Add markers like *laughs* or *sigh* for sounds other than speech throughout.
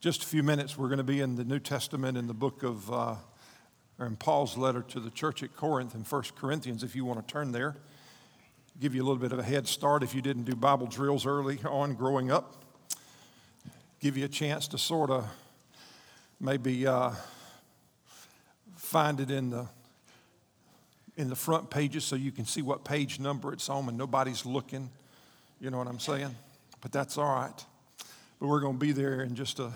just a few minutes, we're going to be in the New Testament in the book of, uh, or in Paul's letter to the church at Corinth in 1 Corinthians, if you want to turn there. Give you a little bit of a head start if you didn't do Bible drills early on growing up. Give you a chance to sort of maybe uh, find it in the in the front pages so you can see what page number it's on and nobody's looking. You know what I'm saying? But that's all right. But we're going to be there in just a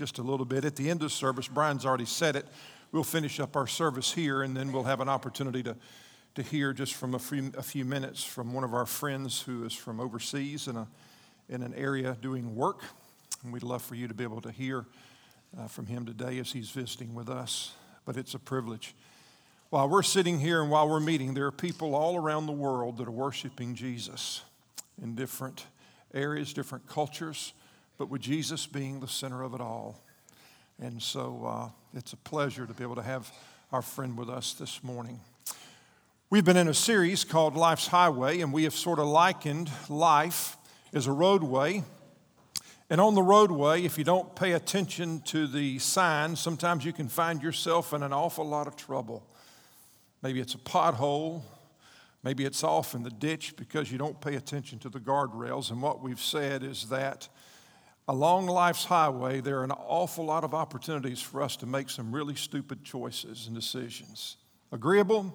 just a little bit. At the end of service, Brian's already said it. We'll finish up our service here, and then we'll have an opportunity to, to hear just from a few, a few minutes from one of our friends who is from overseas in, a, in an area doing work. And we'd love for you to be able to hear uh, from him today as he's visiting with us. But it's a privilege. While we're sitting here and while we're meeting, there are people all around the world that are worshiping Jesus in different areas, different cultures but with Jesus being the center of it all. And so uh, it's a pleasure to be able to have our friend with us this morning. We've been in a series called Life's Highway, and we have sort of likened life as a roadway. And on the roadway, if you don't pay attention to the signs, sometimes you can find yourself in an awful lot of trouble. Maybe it's a pothole, maybe it's off in the ditch because you don't pay attention to the guardrails. And what we've said is that along life's highway, there are an awful lot of opportunities for us to make some really stupid choices and decisions. Agreeable? Amen.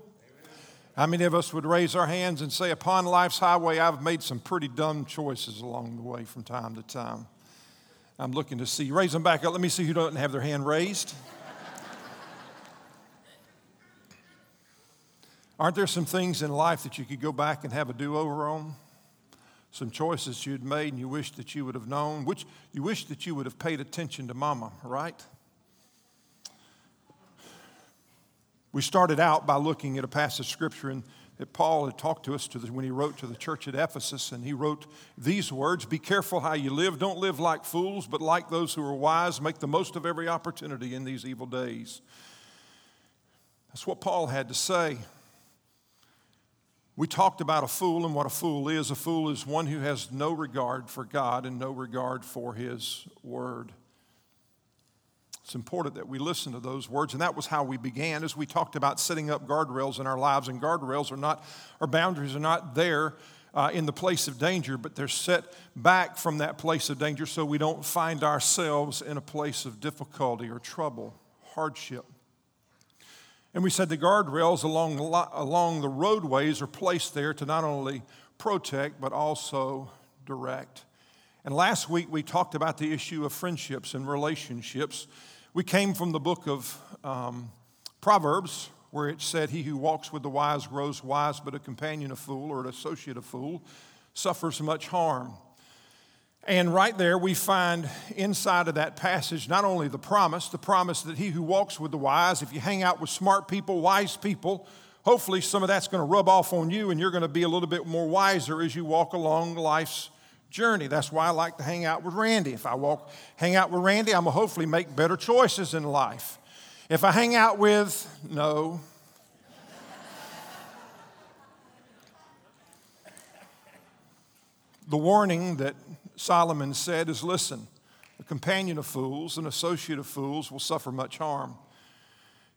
How many of us would raise our hands and say, Upon life's highway, I've made some pretty dumb choices along the way from time to time? I'm looking to see. Raise them back up. Let me see who doesn't have their hand raised. Aren't there some things in life that you could go back and have a do over on? Some choices you'd made and you wish that you would have known, which you wish that you would have paid attention to mama, right? We started out by looking at a passage of scripture and that Paul had talked to us to the, when he wrote to the church at Ephesus, and he wrote these words Be careful how you live. Don't live like fools, but like those who are wise. Make the most of every opportunity in these evil days. That's what Paul had to say. We talked about a fool and what a fool is. A fool is one who has no regard for God and no regard for His word. It's important that we listen to those words, and that was how we began as we talked about setting up guardrails in our lives. And guardrails are not, our boundaries are not there uh, in the place of danger, but they're set back from that place of danger so we don't find ourselves in a place of difficulty or trouble, hardship. And we said the guardrails along, along the roadways are placed there to not only protect, but also direct. And last week we talked about the issue of friendships and relationships. We came from the book of um, Proverbs, where it said, He who walks with the wise grows wise, but a companion of fool or an associate of fool suffers much harm. And right there, we find inside of that passage not only the promise, the promise that he who walks with the wise, if you hang out with smart people, wise people, hopefully some of that's going to rub off on you and you're going to be a little bit more wiser as you walk along life's journey. That's why I like to hang out with Randy. If I walk, hang out with Randy, I'm going to hopefully make better choices in life. If I hang out with, no. the warning that Solomon said is listen, a companion of fools, an associate of fools will suffer much harm.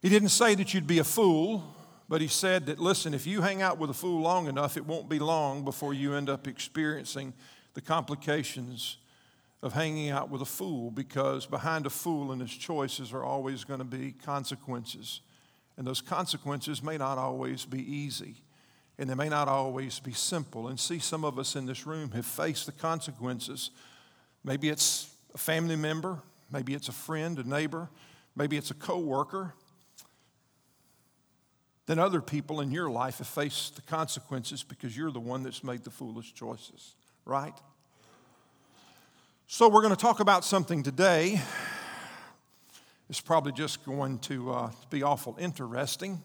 He didn't say that you'd be a fool, but he said that listen, if you hang out with a fool long enough, it won't be long before you end up experiencing the complications of hanging out with a fool because behind a fool and his choices are always going to be consequences. And those consequences may not always be easy and they may not always be simple. And see, some of us in this room have faced the consequences. Maybe it's a family member, maybe it's a friend, a neighbor, maybe it's a coworker. Then other people in your life have faced the consequences because you're the one that's made the foolish choices, right? So, we're going to talk about something today. It's probably just going to uh, be awful interesting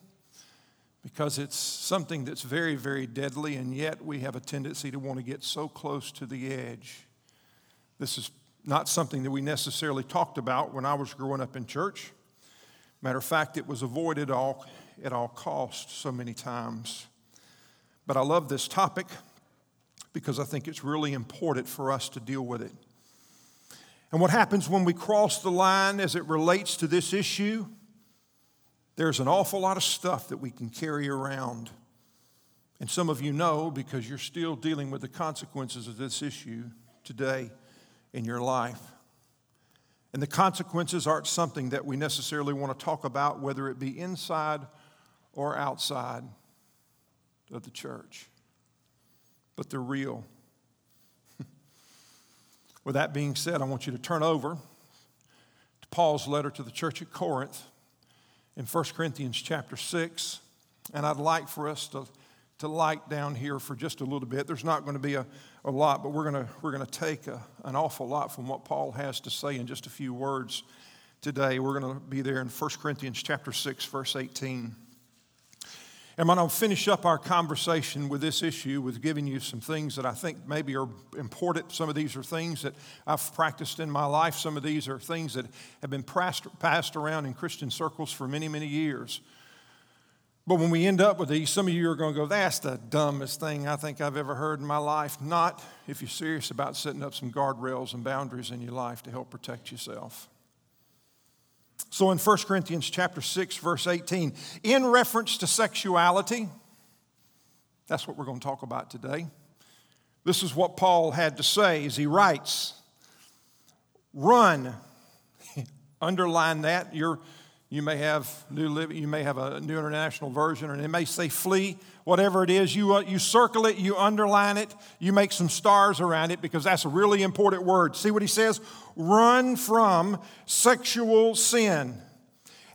because it's something that's very, very deadly, and yet we have a tendency to want to get so close to the edge. This is not something that we necessarily talked about when I was growing up in church. Matter of fact, it was avoided all, at all costs so many times. But I love this topic because I think it's really important for us to deal with it. And what happens when we cross the line as it relates to this issue? There's an awful lot of stuff that we can carry around. And some of you know because you're still dealing with the consequences of this issue today in your life. And the consequences aren't something that we necessarily want to talk about, whether it be inside or outside of the church. But they're real. *laughs* With that being said, I want you to turn over to Paul's letter to the church at Corinth in 1 Corinthians chapter 6. And I'd like for us to, to light down here for just a little bit. There's not going to be a, a lot, but we're going to, we're going to take a, an awful lot from what Paul has to say in just a few words today. We're going to be there in 1 Corinthians chapter 6, verse 18. And I'm going to finish up our conversation with this issue with giving you some things that I think maybe are important. Some of these are things that I've practiced in my life. Some of these are things that have been passed around in Christian circles for many, many years. But when we end up with these, some of you are going to go, that's the dumbest thing I think I've ever heard in my life. Not if you're serious about setting up some guardrails and boundaries in your life to help protect yourself. So in 1 Corinthians chapter 6 verse 18, in reference to sexuality, that's what we're going to talk about today. This is what Paul had to say as he writes, run. *laughs* Underline that. You may have new living, you may have a new international version, and it may say flee. Whatever it is, you, uh, you circle it, you underline it, you make some stars around it because that's a really important word. See what he says? Run from sexual sin.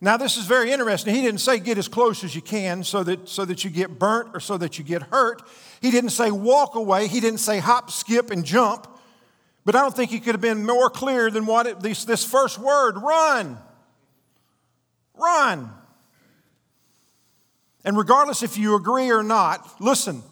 Now, this is very interesting. He didn't say get as close as you can so that, so that you get burnt or so that you get hurt. He didn't say walk away. He didn't say hop, skip, and jump. But I don't think he could have been more clear than what it, this, this first word run. Run. And regardless if you agree or not, listen,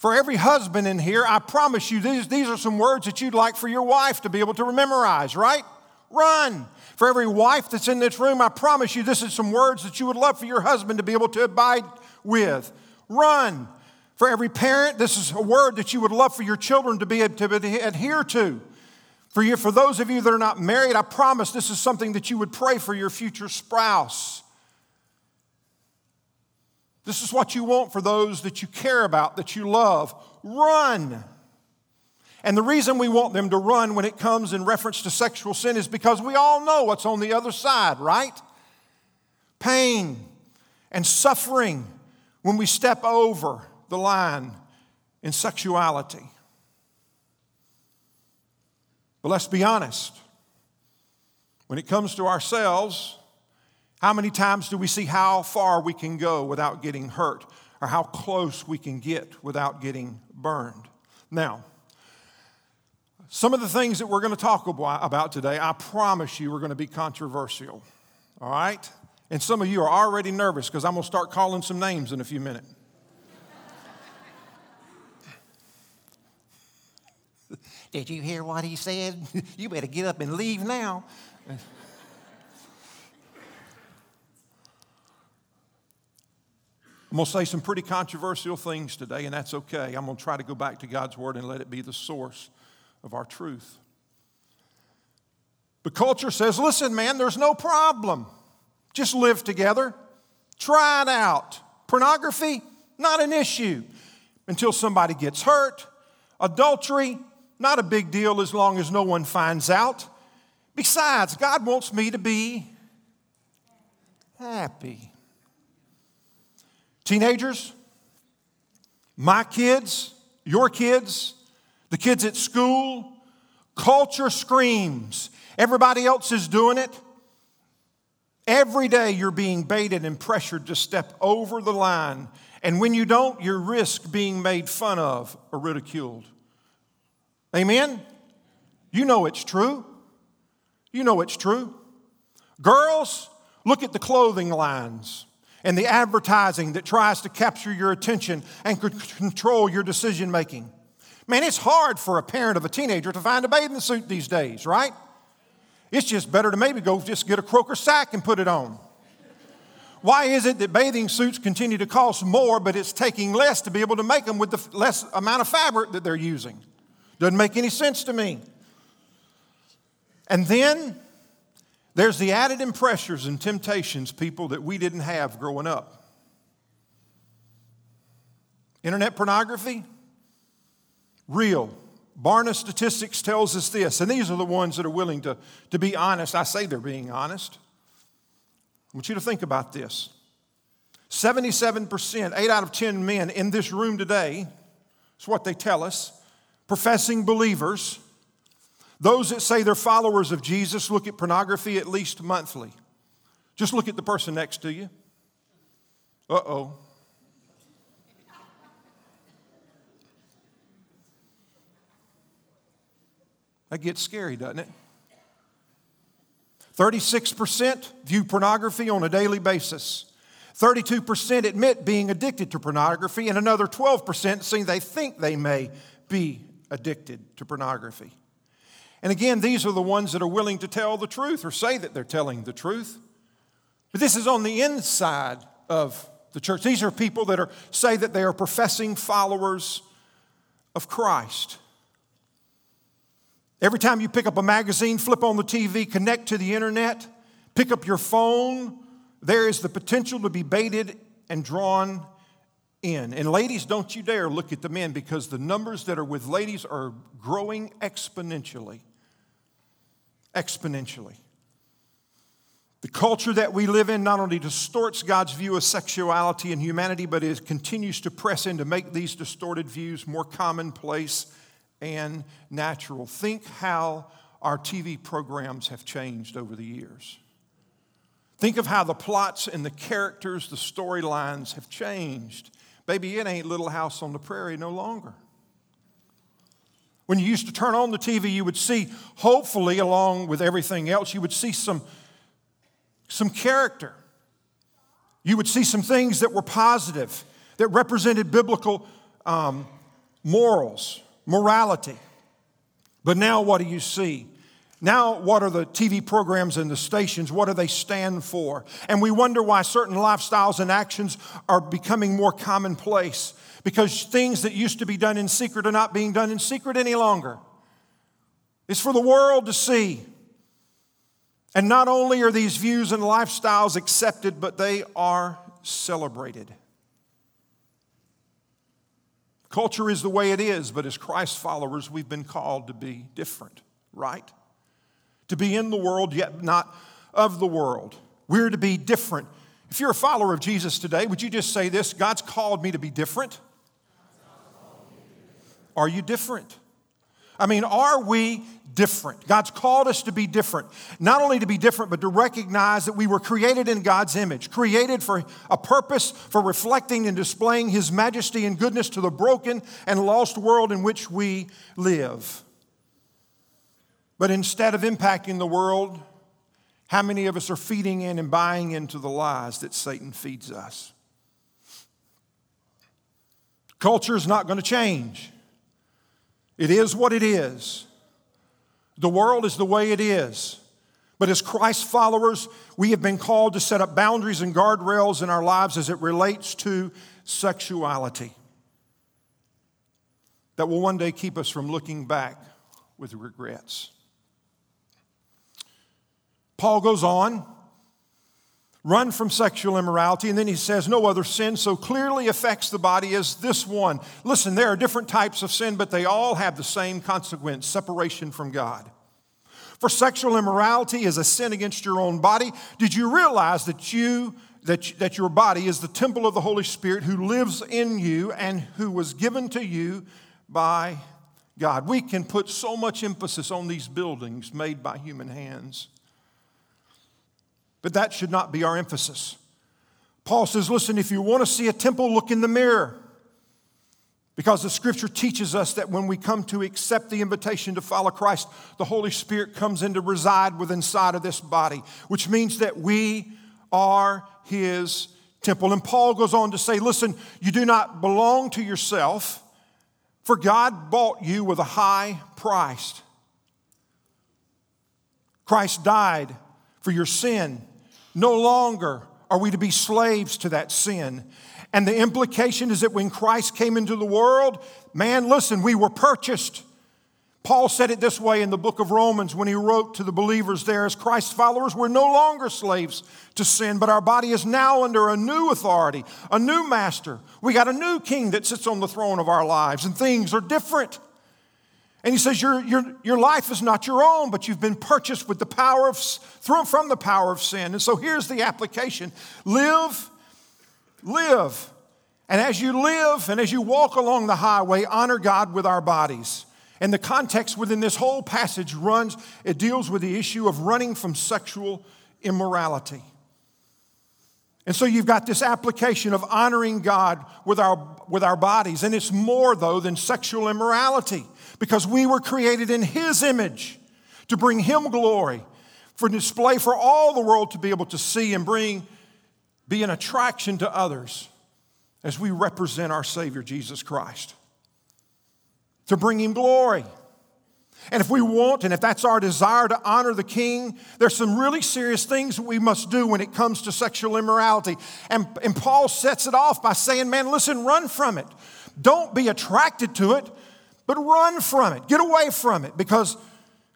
for every husband in here, I promise you these, these are some words that you'd like for your wife to be able to memorize, right? Run. For every wife that's in this room, I promise you this is some words that you would love for your husband to be able to abide with. Run. For every parent, this is a word that you would love for your children to be able to adhere to. For you, for those of you that are not married, I promise this is something that you would pray for your future spouse. This is what you want for those that you care about, that you love. Run. And the reason we want them to run when it comes in reference to sexual sin is because we all know what's on the other side, right? Pain and suffering when we step over the line in sexuality. But let's be honest. When it comes to ourselves, how many times do we see how far we can go without getting hurt or how close we can get without getting burned? Now, some of the things that we're going to talk about today, I promise you, are going to be controversial. All right? And some of you are already nervous because I'm going to start calling some names in a few minutes. *laughs* Did you hear what he said? *laughs* You better get up and leave now. I'm going to say some pretty controversial things today, and that's okay. I'm going to try to go back to God's Word and let it be the source of our truth. But culture says, listen, man, there's no problem. Just live together, try it out. Pornography, not an issue until somebody gets hurt. Adultery, not a big deal as long as no one finds out. Besides, God wants me to be happy. Teenagers, my kids, your kids, the kids at school, culture screams. Everybody else is doing it. Every day you're being baited and pressured to step over the line. And when you don't, you risk being made fun of or ridiculed. Amen? You know it's true. You know it's true. Girls, look at the clothing lines and the advertising that tries to capture your attention and control your decision making. Man, it's hard for a parent of a teenager to find a bathing suit these days, right? It's just better to maybe go just get a croaker sack and put it on. Why is it that bathing suits continue to cost more, but it's taking less to be able to make them with the less amount of fabric that they're using? Doesn't make any sense to me. And then there's the added pressures and temptations, people, that we didn't have growing up. Internet pornography, real. Barna Statistics tells us this, and these are the ones that are willing to, to be honest. I say they're being honest. I want you to think about this. 77%, 8 out of 10 men in this room today, is what they tell us, professing believers, those that say they're followers of Jesus look at pornography at least monthly. Just look at the person next to you. Uh oh. That gets scary, doesn't it? 36% view pornography on a daily basis. 32% admit being addicted to pornography, and another 12% say they think they may be addicted to pornography. And again, these are the ones that are willing to tell the truth or say that they're telling the truth. But this is on the inside of the church. These are people that are, say that they are professing followers of Christ. Every time you pick up a magazine, flip on the TV, connect to the internet, pick up your phone, there is the potential to be baited and drawn in. And ladies, don't you dare look at the men because the numbers that are with ladies are growing exponentially. Exponentially. The culture that we live in not only distorts God's view of sexuality and humanity, but it continues to press in to make these distorted views more commonplace and natural. Think how our TV programs have changed over the years. Think of how the plots and the characters, the storylines have changed. Baby, it ain't Little House on the Prairie no longer. When you used to turn on the TV, you would see, hopefully, along with everything else, you would see some, some character. You would see some things that were positive, that represented biblical um, morals morality. But now, what do you see? Now, what are the TV programs and the stations? What do they stand for? And we wonder why certain lifestyles and actions are becoming more commonplace because things that used to be done in secret are not being done in secret any longer. It's for the world to see. And not only are these views and lifestyles accepted, but they are celebrated. Culture is the way it is, but as Christ followers, we've been called to be different, right? To be in the world, yet not of the world. We're to be different. If you're a follower of Jesus today, would you just say this God's called me to be different? Are you different? I mean, are we different? God's called us to be different. Not only to be different, but to recognize that we were created in God's image, created for a purpose for reflecting and displaying His majesty and goodness to the broken and lost world in which we live. But instead of impacting the world, how many of us are feeding in and buying into the lies that Satan feeds us? Culture is not going to change. It is what it is. The world is the way it is. But as Christ followers, we have been called to set up boundaries and guardrails in our lives as it relates to sexuality that will one day keep us from looking back with regrets. Paul goes on Run from sexual immorality. And then he says, No other sin so clearly affects the body as this one. Listen, there are different types of sin, but they all have the same consequence separation from God. For sexual immorality is a sin against your own body. Did you realize that you that, that your body is the temple of the Holy Spirit who lives in you and who was given to you by God? We can put so much emphasis on these buildings made by human hands. But that should not be our emphasis. Paul says, listen, if you want to see a temple, look in the mirror. Because the scripture teaches us that when we come to accept the invitation to follow Christ, the Holy Spirit comes in to reside within inside of this body, which means that we are his temple. And Paul goes on to say, listen, you do not belong to yourself, for God bought you with a high price. Christ died for your sin no longer are we to be slaves to that sin. And the implication is that when Christ came into the world, man, listen, we were purchased. Paul said it this way in the book of Romans when he wrote to the believers there as Christ's followers, we're no longer slaves to sin, but our body is now under a new authority, a new master. We got a new king that sits on the throne of our lives, and things are different. And he says, your, your, your life is not your own, but you've been purchased with the power of, through, from the power of sin. And so here's the application live, live. And as you live and as you walk along the highway, honor God with our bodies. And the context within this whole passage runs, it deals with the issue of running from sexual immorality. And so you've got this application of honoring God with our, with our bodies. And it's more, though, than sexual immorality because we were created in His image to bring Him glory, for display for all the world to be able to see and bring, be an attraction to others as we represent our Savior, Jesus Christ to bring him glory. And if we want, and if that's our desire to honor the king, there's some really serious things we must do when it comes to sexual immorality. And, and Paul sets it off by saying, man, listen, run from it. Don't be attracted to it, but run from it. Get away from it. Because,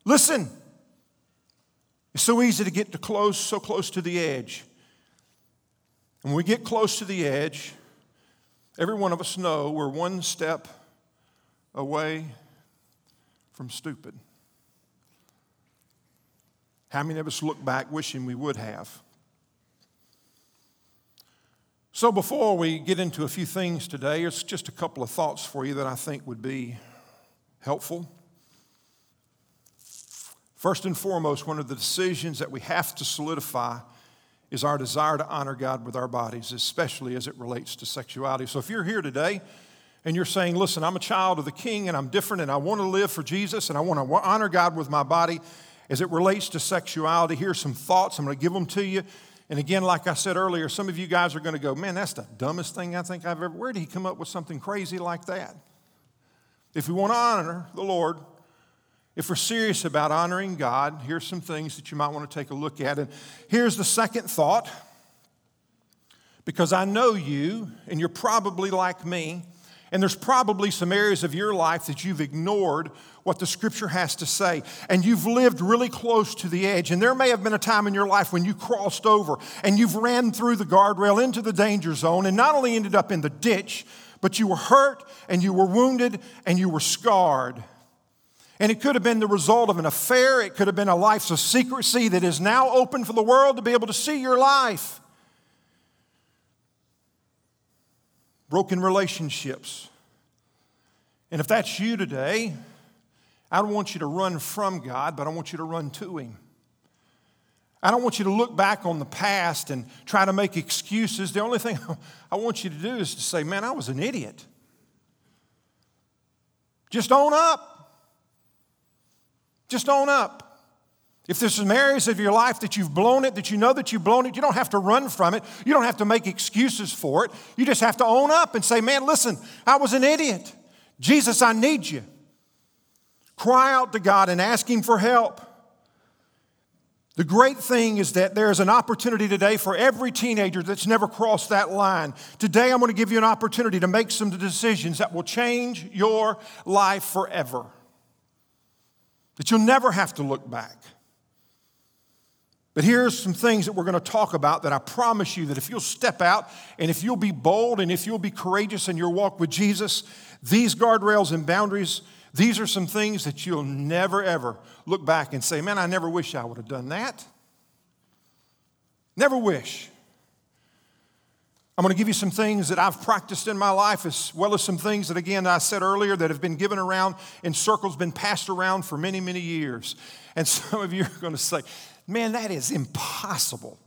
listen, it's so easy to get to close, so close to the edge. And when we get close to the edge, every one of us know we're one step away from stupid. How many of us look back wishing we would have? So, before we get into a few things today, it's just a couple of thoughts for you that I think would be helpful. First and foremost, one of the decisions that we have to solidify is our desire to honor God with our bodies, especially as it relates to sexuality. So, if you're here today and you're saying, listen, I'm a child of the king and I'm different and I want to live for Jesus and I want to honor God with my body as it relates to sexuality, here's some thoughts. I'm going to give them to you. And again, like I said earlier, some of you guys are going to go, man, that's the dumbest thing I think I've ever. Where did he come up with something crazy like that? If we want to honor the Lord, if we're serious about honoring God, here's some things that you might want to take a look at. And here's the second thought because I know you, and you're probably like me. And there's probably some areas of your life that you've ignored what the scripture has to say. And you've lived really close to the edge. And there may have been a time in your life when you crossed over and you've ran through the guardrail into the danger zone and not only ended up in the ditch, but you were hurt and you were wounded and you were scarred. And it could have been the result of an affair, it could have been a life of secrecy that is now open for the world to be able to see your life. broken relationships. And if that's you today, I don't want you to run from God, but I want you to run to Him. I don't want you to look back on the past and try to make excuses. The only thing *laughs* I want you to do is to say, man, I was an idiot. Just own up. Just own up. If there's some areas of your life that you've blown it, that you know that you've blown it, you don't have to run from it. You don't have to make excuses for it. You just have to own up and say, man, listen, I was an idiot. Jesus, I need you. Cry out to God and ask Him for help. The great thing is that there is an opportunity today for every teenager that's never crossed that line. Today, I'm going to give you an opportunity to make some decisions that will change your life forever. That you'll never have to look back. But here's some things that we're going to talk about that I promise you that if you'll step out and if you'll be bold and if you'll be courageous in your walk with Jesus, these guardrails and boundaries, these are some things that you'll never ever look back and say, man, I never wish I would have done that. Never wish. I'm going to give you some things that I've practiced in my life, as well as some things that, again, I said earlier that have been given around in circles, been passed around for many, many years. And *laughs* some of you are going to say, Man, that is impossible.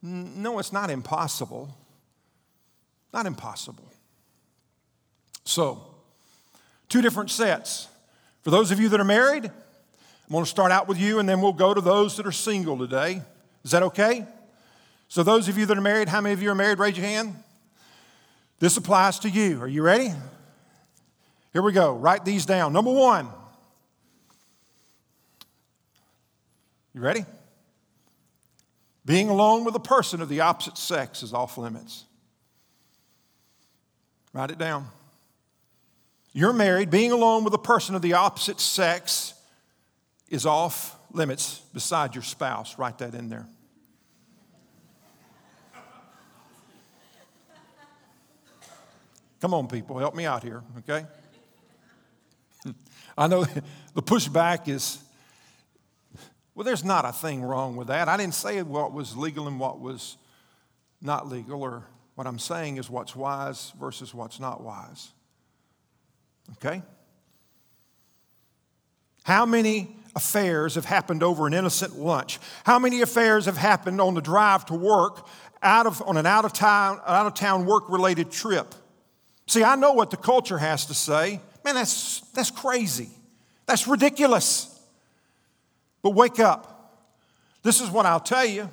No, it's not impossible. Not impossible. So, two different sets. For those of you that are married, I'm going to start out with you and then we'll go to those that are single today. Is that okay? So, those of you that are married, how many of you are married? Raise your hand. This applies to you. Are you ready? Here we go. Write these down. Number one. You ready? Being alone with a person of the opposite sex is off limits. Write it down. You're married, being alone with a person of the opposite sex is off limits beside your spouse. Write that in there. Come on, people, help me out here, okay? *laughs* I know the pushback is, well, there's not a thing wrong with that. I didn't say what was legal and what was not legal, or what I'm saying is what's wise versus what's not wise. Okay? How many affairs have happened over an innocent lunch? How many affairs have happened on the drive to work out of, on an out of town, out of town work related trip? See, I know what the culture has to say. Man, that's, that's crazy. That's ridiculous. But wake up. This is what I'll tell you.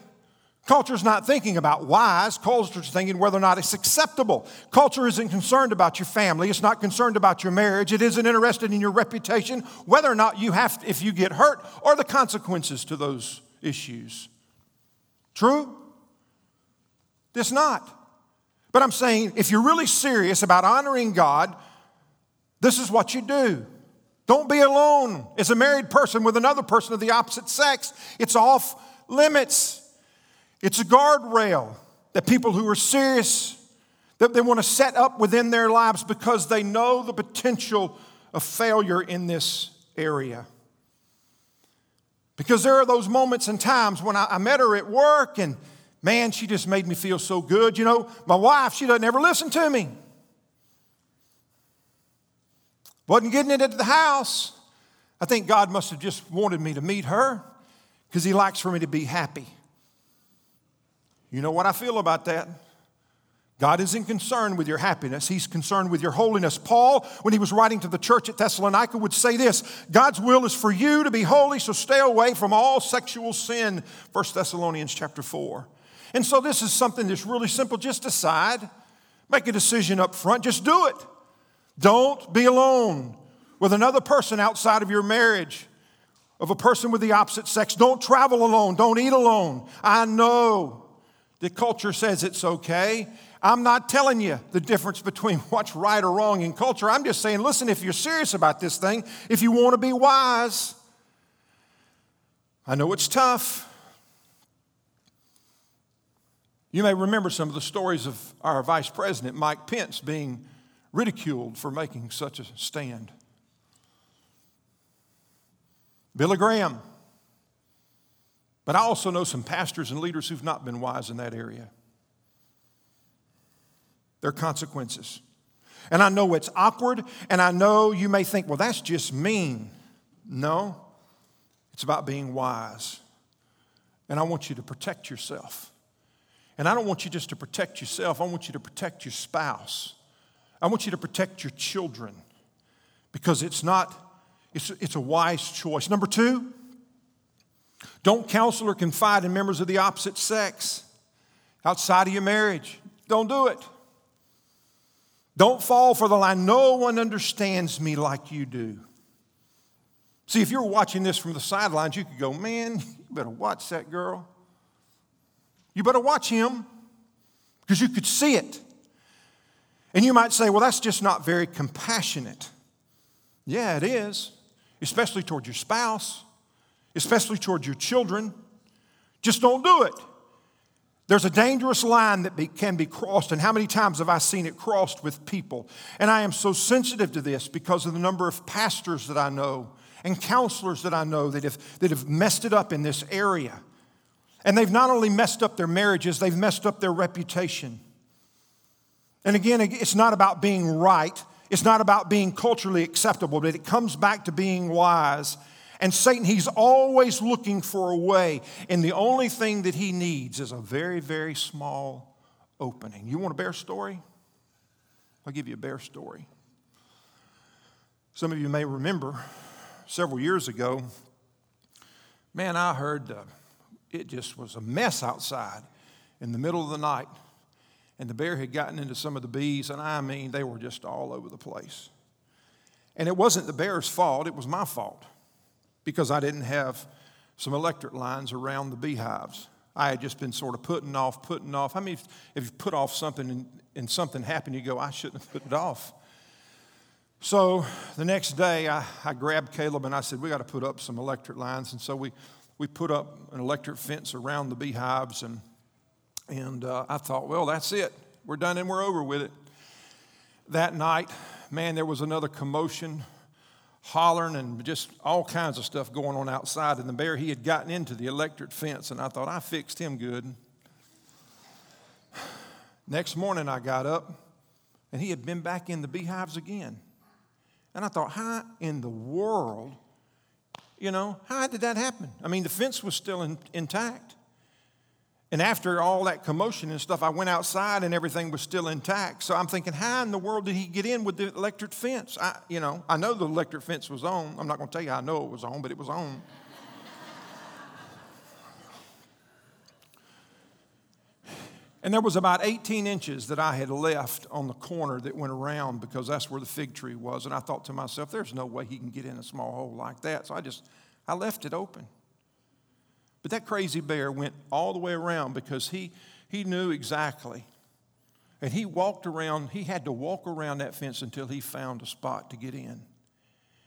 Culture's not thinking about wise. Culture's thinking whether or not it's acceptable. Culture isn't concerned about your family. It's not concerned about your marriage. It isn't interested in your reputation, whether or not you have, if you get hurt, or the consequences to those issues. True? It's not. But I'm saying if you're really serious about honoring God, this is what you do. Don't be alone as a married person with another person of the opposite sex. It's off limits. It's a guardrail that people who are serious that they want to set up within their lives because they know the potential of failure in this area. Because there are those moments and times when I, I met her at work and man, she just made me feel so good. You know, my wife, she doesn't ever listen to me. Wasn't getting it at the house. I think God must have just wanted me to meet her because He likes for me to be happy. You know what I feel about that? God isn't concerned with your happiness, He's concerned with your holiness. Paul, when he was writing to the church at Thessalonica, would say this God's will is for you to be holy, so stay away from all sexual sin, 1 Thessalonians chapter 4. And so this is something that's really simple. Just decide, make a decision up front, just do it. Don't be alone with another person outside of your marriage, of a person with the opposite sex. Don't travel alone, don't eat alone. I know the culture says it's okay. I'm not telling you the difference between *laughs* what's right or wrong in culture. I'm just saying, listen, if you're serious about this thing, if you want to be wise, I know it's tough. You may remember some of the stories of our Vice President, Mike Pence, being ridiculed for making such a stand. Billy Graham but I also know some pastors and leaders who've not been wise in that area. There are consequences. And I know it's awkward, and I know you may think, well, that's just mean. No, it's about being wise. And I want you to protect yourself. And I don't want you just to protect yourself, I want you to protect your spouse. I want you to protect your children because it's not, it's, it's a wise choice. Number two, don't counsel or confide in members of the opposite sex outside of your marriage. Don't do it. Don't fall for the line. No one understands me like you do. See, if you're watching this from the sidelines, you could go, man, you better watch that girl. You better watch him because you could see it. And you might say, well, that's just not very compassionate. Yeah, it is, especially toward your spouse especially towards your children. Just don't do it. There's a dangerous line that be, can be crossed, and how many times have I seen it crossed with people? And I am so sensitive to this because of the number of pastors that I know and counselors that I know that have, that have messed it up in this area. And they've not only messed up their marriages, they've messed up their reputation. And again, it's not about being right, it's not about being culturally acceptable, but it comes back to being wise and Satan, he's always looking for a way. And the only thing that he needs is a very, very small opening. You want a bear story? I'll give you a bear story. Some of you may remember several years ago, man, I heard uh, it just was a mess outside in the middle of the night. And the bear had gotten into some of the bees, and I mean, they were just all over the place. And it wasn't the bear's fault, it was my fault because I didn't have some electric lines around the beehives. I had just been sort of putting off, putting off. I many, if you put off something and, and something happened, you go, I shouldn't have put it off? So the next day, I, I grabbed Caleb and I said, We got to put up some electric lines. And so we, we put up an electric fence around the beehives. And, and uh, I thought, Well, that's it. We're done and we're over with it. That night, man, there was another commotion, hollering, and just all kinds of stuff going on outside. And the bear, he had gotten into the electric fence. And I thought, I fixed him good. Next morning, I got up and he had been back in the beehives again. And I thought, how in the world, you know, how did that happen? I mean, the fence was still in, intact. And after all that commotion and stuff, I went outside and everything was still intact. So I'm thinking, how in the world did he get in with the electric fence? I, you know, I know the electric fence was on. I'm not going to tell you I know it was on, but it was on. And there was about 18 inches that I had left on the corner that went around because that's where the fig tree was. And I thought to myself, there's no way he can get in a small hole like that. So I just, I left it open. But that crazy bear went all the way around because he, he knew exactly. And he walked around, he had to walk around that fence until he found a spot to get in.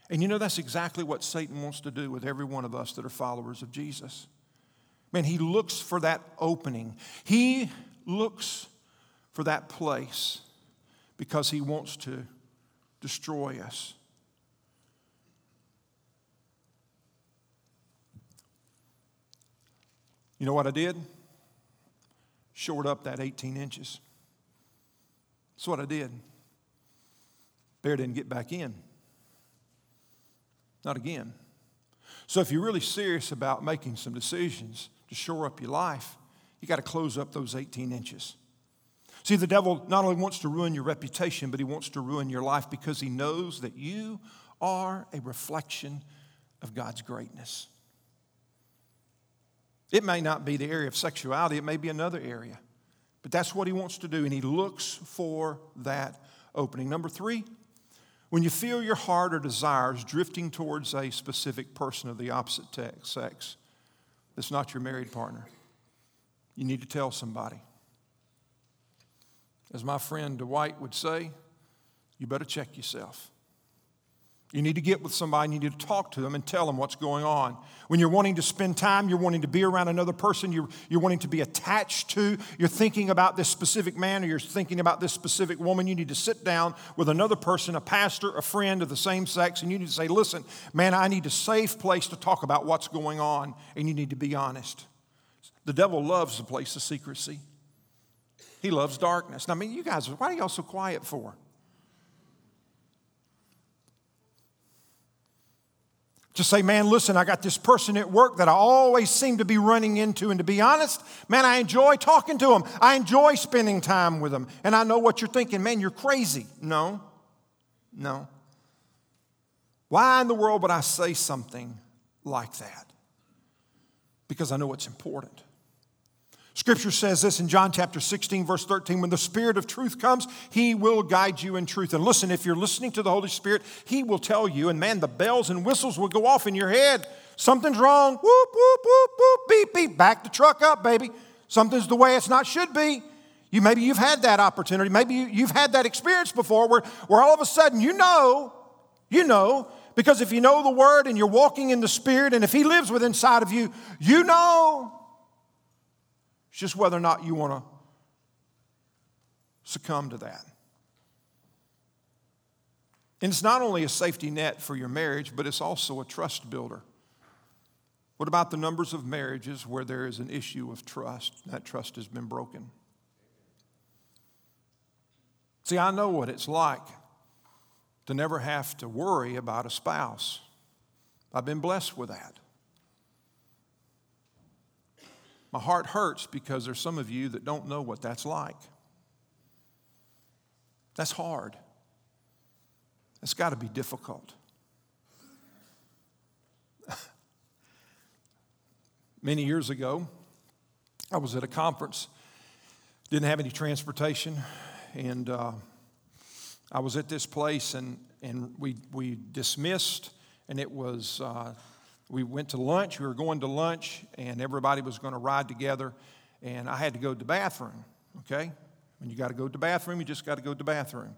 And you know, that's exactly what Satan wants to do with every one of us that are followers of Jesus. Man, he looks for that opening. He looks for that place because he wants to destroy us. You know what I did? Shored up that 18 inches. That's what I did. Bear didn't get back in. Not again. So if you're really serious about making some decisions to shore up your life, you got to close up those 18 inches. See, the devil not only wants to ruin your reputation, but he wants to ruin your life because he knows that you are a reflection of God's greatness. It may not be the area of sexuality, it may be another area. But that's what he wants to do, and he looks for that opening. Number three, when you feel your heart or desires drifting towards a specific person of the opposite sex that's not your married partner, you need to tell somebody. As my friend Dwight would say, you better check yourself. You need to get with somebody, you need to talk to them and tell them what's going on. When you're wanting to spend time, you're wanting to be around another person, you're, you're wanting to be attached to, you're thinking about this specific man or you're thinking about this specific woman, you need to sit down with another person, a pastor, a friend of the same sex, and you need to say, Listen, man, I need a safe place to talk about what's going on, and you need to be honest. The devil loves the place of secrecy. He loves darkness. Now, I mean, you guys, why are y'all so quiet for? Just say, man, listen, I got this person at work that I always seem to be running into. And to be honest, man, I enjoy talking to them. I enjoy spending time with them. And I know what you're thinking, man, you're crazy. No, no. Why in the world would I say something like that? Because I know it's important. Scripture says this in John chapter 16, verse 13 when the Spirit of truth comes, He will guide you in truth. And listen, if you're listening to the Holy Spirit, He will tell you, and man, the bells and whistles will go off in your head. Something's wrong. Whoop, whoop, whoop, whoop, beep, beep. Back the truck up, baby. Something's the way it's not should be. You maybe you've had that opportunity. Maybe you, have had that experience before where, where all of a sudden you know, you know, because if you know the word and you're walking in the spirit, and if he lives within inside of you, you know it's just whether or not you want to succumb to that. And it's not only a safety net for your marriage, but it's also a trust builder. What about the numbers of marriages where there is an issue of trust? That trust has been broken. See, I know what it's like to never have to worry about a spouse. I've been blessed with that. My heart hurts because there's some of you that don't know what that's like. That's hard. It's got to be difficult. *laughs* Many years ago, I was at a conference, didn't have any transportation, and uh, I was at this place, and, and we, we dismissed, and it was uh, we went to lunch. We were going to lunch, and everybody was going to ride together. And I had to go to the bathroom, okay? When you got to go to the bathroom, you just got to go to the bathroom.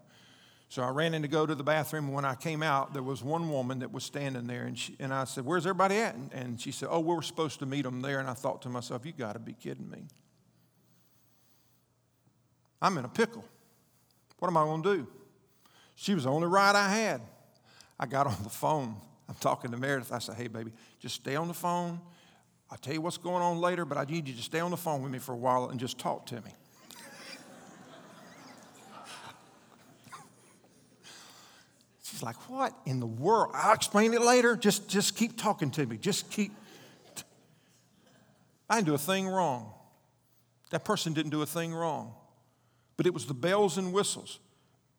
So I ran in to go to the bathroom. And when I came out, there was one woman that was standing there. And, she, and I said, Where's everybody at? And, and she said, Oh, we were supposed to meet them there. And I thought to myself, You got to be kidding me. I'm in a pickle. What am I going to do? She was the only ride I had. I got on the phone. I'm talking to Meredith. I said, Hey, baby, just stay on the phone. I'll tell you what's going on later, but I need you to stay on the phone with me for a while and just talk to me. *laughs* She's like, What in the world? I'll explain it later. Just, just keep talking to me. Just keep. I didn't do a thing wrong. That person didn't do a thing wrong. But it was the bells and whistles.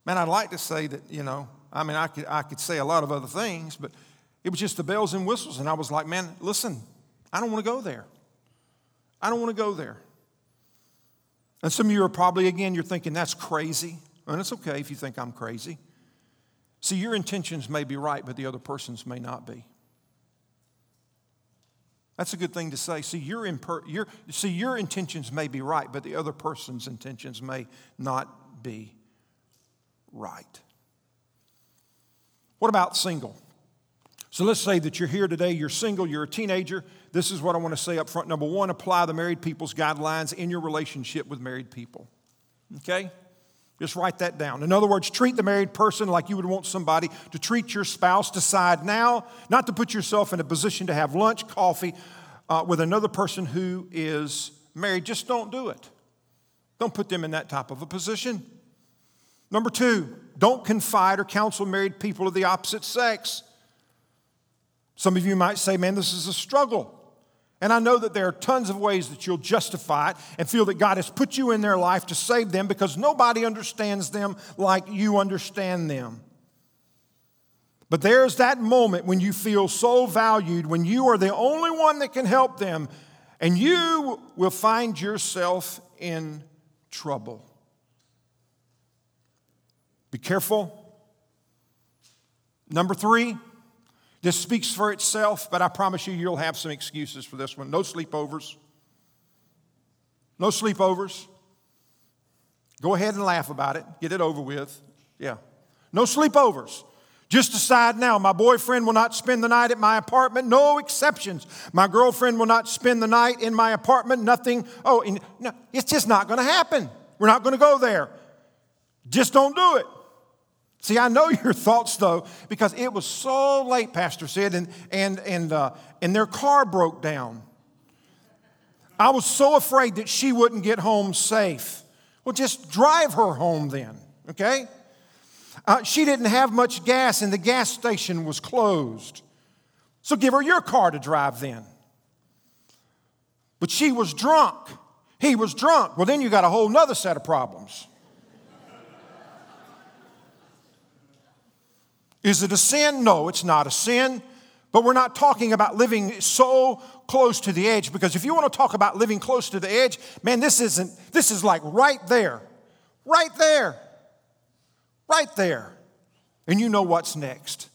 Man, I'd like to say that, you know, I mean, I could, I could say a lot of other things, but it was just the bells and whistles. And I was like, man, listen, I don't want to go there. I don't want to go there. And some of you are probably, again, you're thinking, that's crazy. And it's okay if you think I'm crazy. See, your intentions may be right, but the other person's may not be. That's a good thing to say. See, your, imper- your, see, your intentions may be right, but the other person's intentions may not be right. What about single? So let's say that you're here today, you're single, you're a teenager. This is what I want to say up front. Number one, apply the married people's guidelines in your relationship with married people. Okay? Just write that down. In other words, treat the married person like you would want somebody to treat your spouse. Decide now not to put yourself in a position to have lunch, coffee uh, with another person who is married. Just don't do it. Don't put them in that type of a position. Number two, don't confide or counsel married people of the opposite sex. Some of you might say, man, this is a struggle. And I know that there are tons of ways that you'll justify it and feel that God has put you in their life to save them because nobody understands them like you understand them. But there's that moment when you feel so valued, when you are the only one that can help them, and you will find yourself in trouble. Be careful. Number three, this speaks for itself, but I promise you, you'll have some excuses for this one. No sleepovers. No sleepovers. Go ahead and laugh about it. Get it over with. Yeah. No sleepovers. Just decide now, my boyfriend will not spend the night at my apartment. No exceptions. My girlfriend will not spend the night in my apartment. Nothing. Oh, no, it's just not going to happen. We're not going to go there. Just don't do it. See, I know your thoughts though, because it was so late, Pastor said, and, and, and, uh, and their car broke down. I was so afraid that she wouldn't get home safe. Well, just drive her home then, okay? Uh, she didn't have much gas and the gas station was closed. So give her your car to drive then. But she was drunk. He was drunk. Well, then you got a whole nother set of problems. Is it a sin? No, it's not a sin. But we're not talking about living so close to the edge because if you want to talk about living close to the edge, man, this isn't, this is like right there. Right there. Right there. And you know what's next.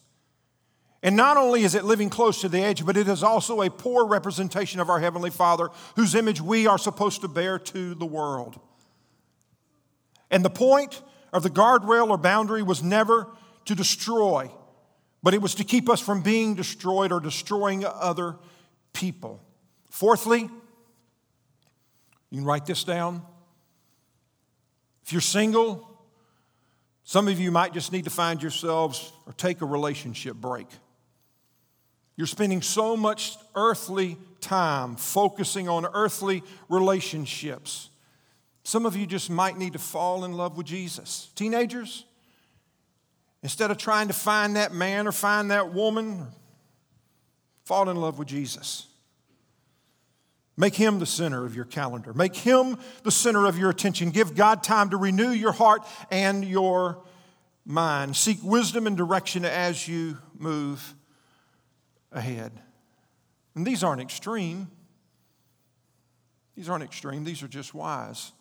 And not only is it living close to the edge, but it is also a poor representation of our Heavenly Father, whose image we are supposed to bear to the world. And the point of the guardrail or boundary was never to destroy, but it was to keep us from being destroyed or destroying other people. Fourthly, you can write this down. If you're single, some of you might just need to find yourselves or take a relationship break. You're spending so much earthly time focusing on earthly relationships. Some of you just might need to fall in love with Jesus. Teenagers, Instead of trying to find that man or find that woman, fall in love with Jesus. Make him the center of your calendar. Make him the center of your attention. Give God time to renew your heart and your mind. Seek wisdom and direction as you move ahead. And these aren't extreme. These aren't extreme, these are just wise.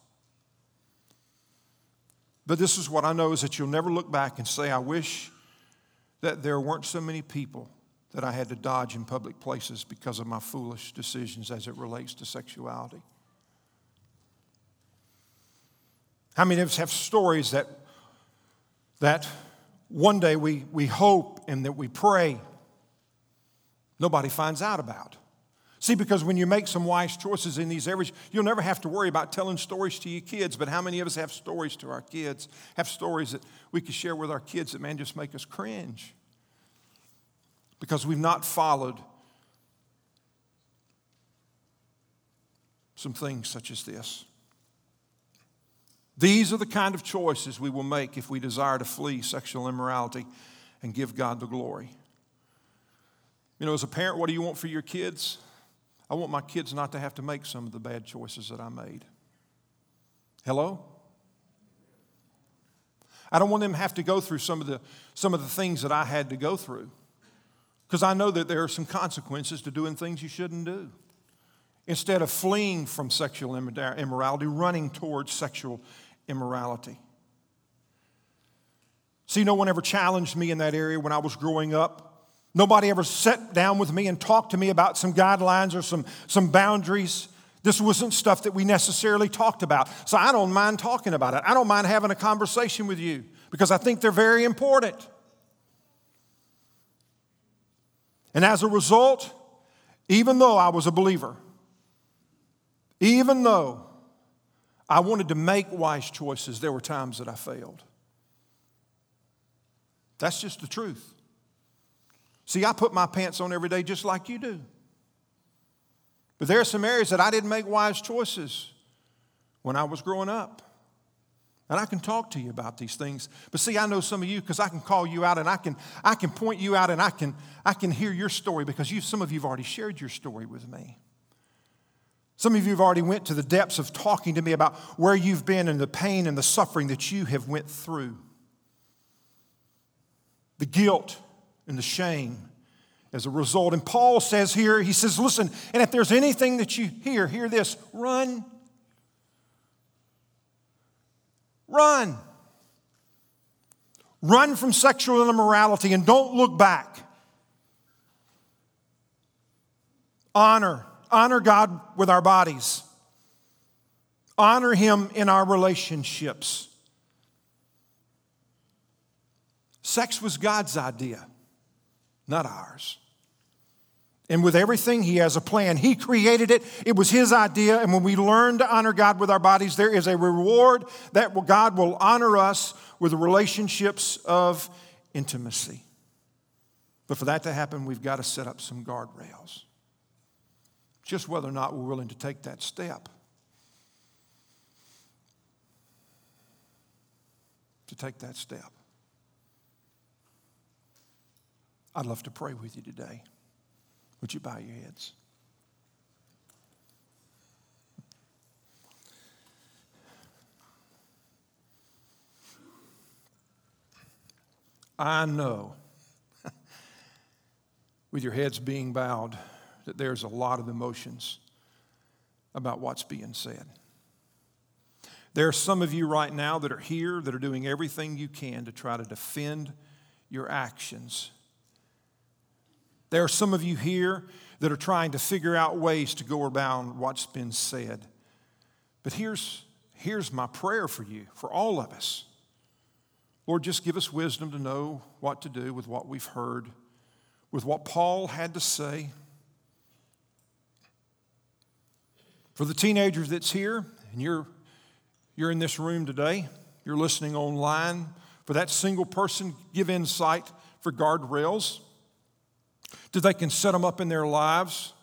But this is what I know is that you'll never look back and say, I wish that there weren't so many people that I had to dodge in public places because of my foolish decisions as it relates to sexuality. How many of us have stories that, that one day we, we hope and that we pray nobody finds out about. See, because when you make some wise choices in these areas, you'll never have to worry about telling stories to your kids. But how many of us have stories to our kids, have stories that we can share with our kids that, man, just make us cringe? Because we've not followed some things such as this. These are the kind of choices we will make if we desire to flee sexual immorality and give God the glory. You know, as a parent, what do you want for your kids? I want my kids not to have to make some of the bad choices that I made. Hello? I don't want them to have to go through some of the, some of the things that I had to go through because I know that there are some consequences to doing things you shouldn't do. Instead of fleeing from sexual immorality, running towards sexual immorality. See, no one ever challenged me in that area when I was growing up. Nobody ever sat down with me and talked to me about some guidelines or some, some boundaries. This wasn't stuff that we necessarily talked about. So I don't mind talking about it. I don't mind having a conversation with you because I think they're very important. And as a result, even though I was a believer, even though I wanted to make wise choices. There were times that I failed. That's just the truth. See, I put my pants on every day just like you do. But there are some areas that I didn't make wise choices when I was growing up. And I can talk to you about these things. But see, I know some of you because I can call you out and I can, I can point you out and I can, I can hear your story because you, some of you have already shared your story with me. Some of you have already went to the depths of talking to me about where you've been and the pain and the suffering that you have went through. The guilt and the shame as a result. And Paul says here, he says, listen, and if there's anything that you hear, hear this, run. Run. Run from sexual immorality and don't look back. Honor honor God with our bodies, honor Him in our relationships. Sex was God's idea, not ours. And with everything, He has a plan. He created it, it was His idea. And when we learn to honor God with our bodies, there is a reward that God will honor us with relationships of intimacy. But for that to happen, we've got to set up some guardrails just whether or not we're willing to take that step. To take that step. I'd love to pray with you today. Would you bow your heads? I know, *laughs* with your heads being bowed, that there's a lot of emotions about what's being said. There are some of you right now that are here that are doing everything you can to try to defend your actions. There are some of you here that are trying to figure out ways to go around what's been said. But here's, here's my prayer for you, for all of us. Lord, just give us wisdom to know what to do with what we've heard, with what Paul had to say. For the teenagers that's here, and you're, you're in this room today, you're listening online, for that single person, give insight for guardrails that they can set them up in their lives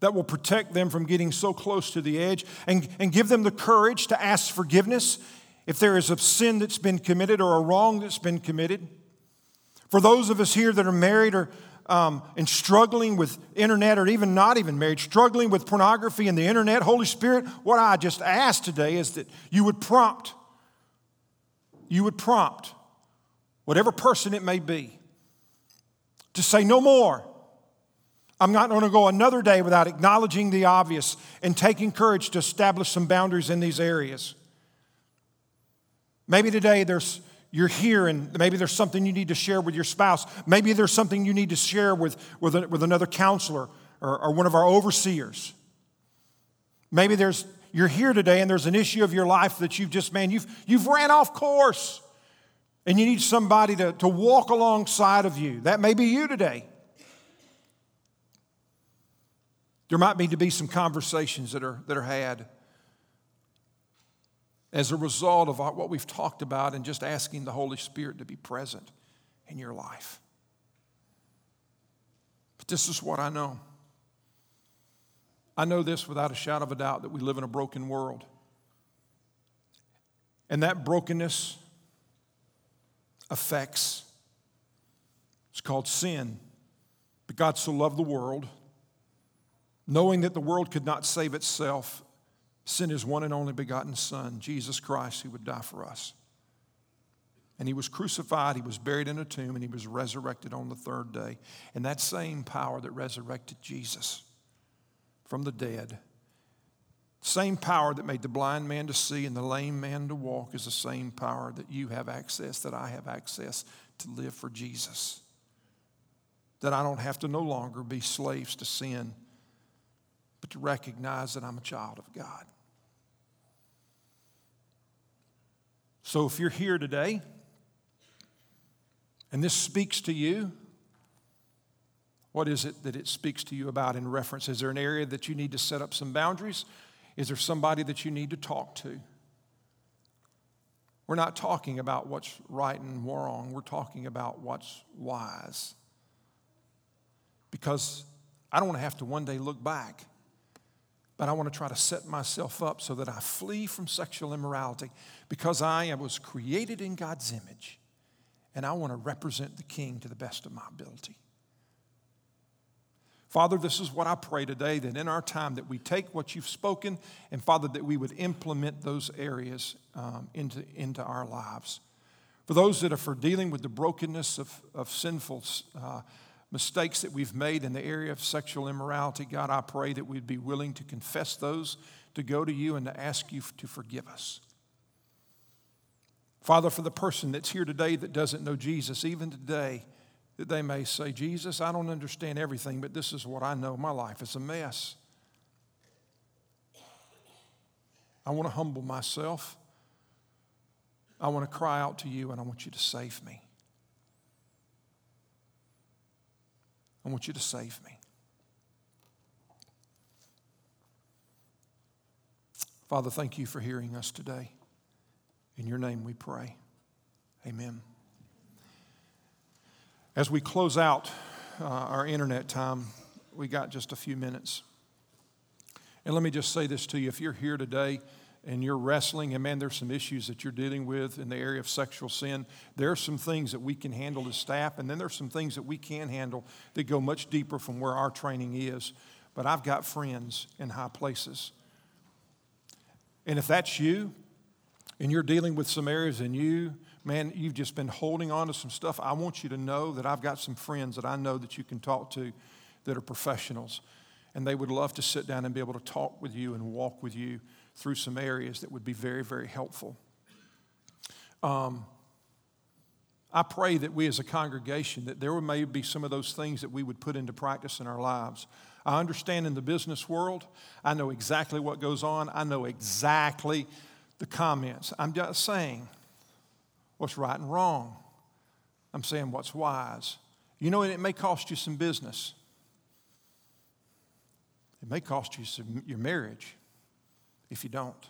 that will protect them from getting so close to the edge and, and give them the courage to ask forgiveness if there is a sin that's been committed or a wrong that's been committed. For those of us here that are married or um, and struggling with internet or even not even married, struggling with pornography and the internet, Holy Spirit, what I just asked today is that you would prompt, you would prompt whatever person it may be to say no more. I'm not going to go another day without acknowledging the obvious and taking courage to establish some boundaries in these areas. Maybe today there's you're here and maybe there's something you need to share with your spouse. Maybe there's something you need to share with, with, a, with another counselor or, or one of our overseers. Maybe there's, you're here today and there's an issue of your life that you've just, man, you've, you've ran off course. And you need somebody to, to walk alongside of you. That may be you today. There might need to be some conversations that are, that are had as a result of what we've talked about and just asking the Holy Spirit to be present in your life. But this is what I know. I know this without a shadow of a doubt that we live in a broken world. And that brokenness affects, it's called sin. But God so loved the world, knowing that the world could not save itself, sent his one and only begotten Son, Jesus Christ, who would die for us. And he was crucified, he was buried in a tomb, and he was resurrected on the third day. And that same power that resurrected Jesus from the dead, same power that made the blind man to see and the lame man to walk, is the same power that you have access, that I have access to live for Jesus. That I don't have to no longer be slaves to sin, but to recognize that I'm a child of God. So if you're here today, and this speaks to you, what is it that it speaks to you about in reference? Is there an area that you need to set up some boundaries? Is there somebody that you need to talk to? We're not talking about what's right and wrong, we're talking about what's wise. Because I don't want to have to one day look back, but I want to try to set myself up so that I flee from sexual immorality because I was created in God's image and I want to represent the King to the best of my ability. Father, this is what I pray today that in our time that we take what you've spoken and Father, that we would implement those areas um, into, into our lives. For those that are for dealing with the brokenness of, of sinful uh, mistakes that we've made in the area of sexual immorality, God, I pray that we'd be willing to confess those, to go to you and to ask you to forgive us. Father, for the person that's here today that doesn't know Jesus, even today, that they may say, Jesus, I don't understand everything, but this is what I know. My life is a mess. I want to humble myself. I want to cry out to you, and I want you to save me. I want you to save me. Father, thank you for hearing us today. In your name we pray. Amen. As we close out uh, our internet time, we got just a few minutes. And let me just say this to you if you're here today and you're wrestling, and man, there's some issues that you're dealing with in the area of sexual sin, there are some things that we can handle as staff, and then there's some things that we can handle that go much deeper from where our training is. But I've got friends in high places. And if that's you, and you're dealing with some areas and you, man, you've just been holding on to some stuff, I want you to know that I've got some friends that I know that you can talk to that are professionals. And they would love to sit down and be able to talk with you and walk with you through some areas that would be very, very helpful. Um, I pray that we as a congregation, that there may be some of those things that we would put into practice in our lives. I understand in the business world, I know exactly what goes on. I know exactly the comments. I'm just saying what's right and wrong. I'm saying what's wise. You know, it may cost you some business. It may cost you some, your marriage if you don't.